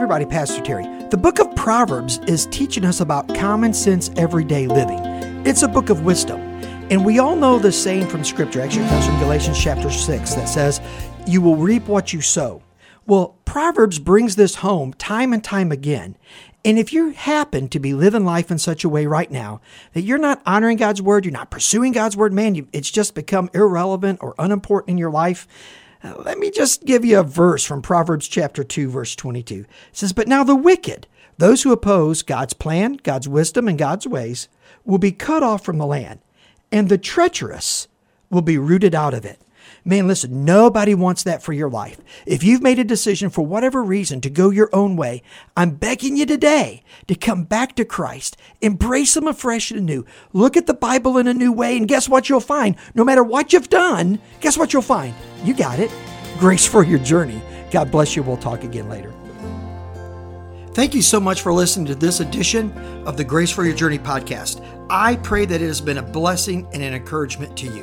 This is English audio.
everybody, Pastor Terry. The book of Proverbs is teaching us about common sense everyday living. It's a book of wisdom. And we all know the saying from Scripture, actually, comes from Galatians chapter 6, that says, You will reap what you sow. Well, Proverbs brings this home time and time again. And if you happen to be living life in such a way right now that you're not honoring God's word, you're not pursuing God's word, man, you, it's just become irrelevant or unimportant in your life, uh, let me just give you a verse from Proverbs chapter 2, verse 22. It says, But now the wicked, those who oppose God's plan, God's wisdom, and God's ways, will be cut off from the land, and the treacherous will be rooted out of it. Man, listen, nobody wants that for your life. If you've made a decision for whatever reason to go your own way, I'm begging you today to come back to Christ. Embrace Him afresh and anew. Look at the Bible in a new way, and guess what you'll find? No matter what you've done, guess what you'll find? You got it. Grace for your journey. God bless you. We'll talk again later. Thank you so much for listening to this edition of the Grace for Your Journey podcast. I pray that it has been a blessing and an encouragement to you.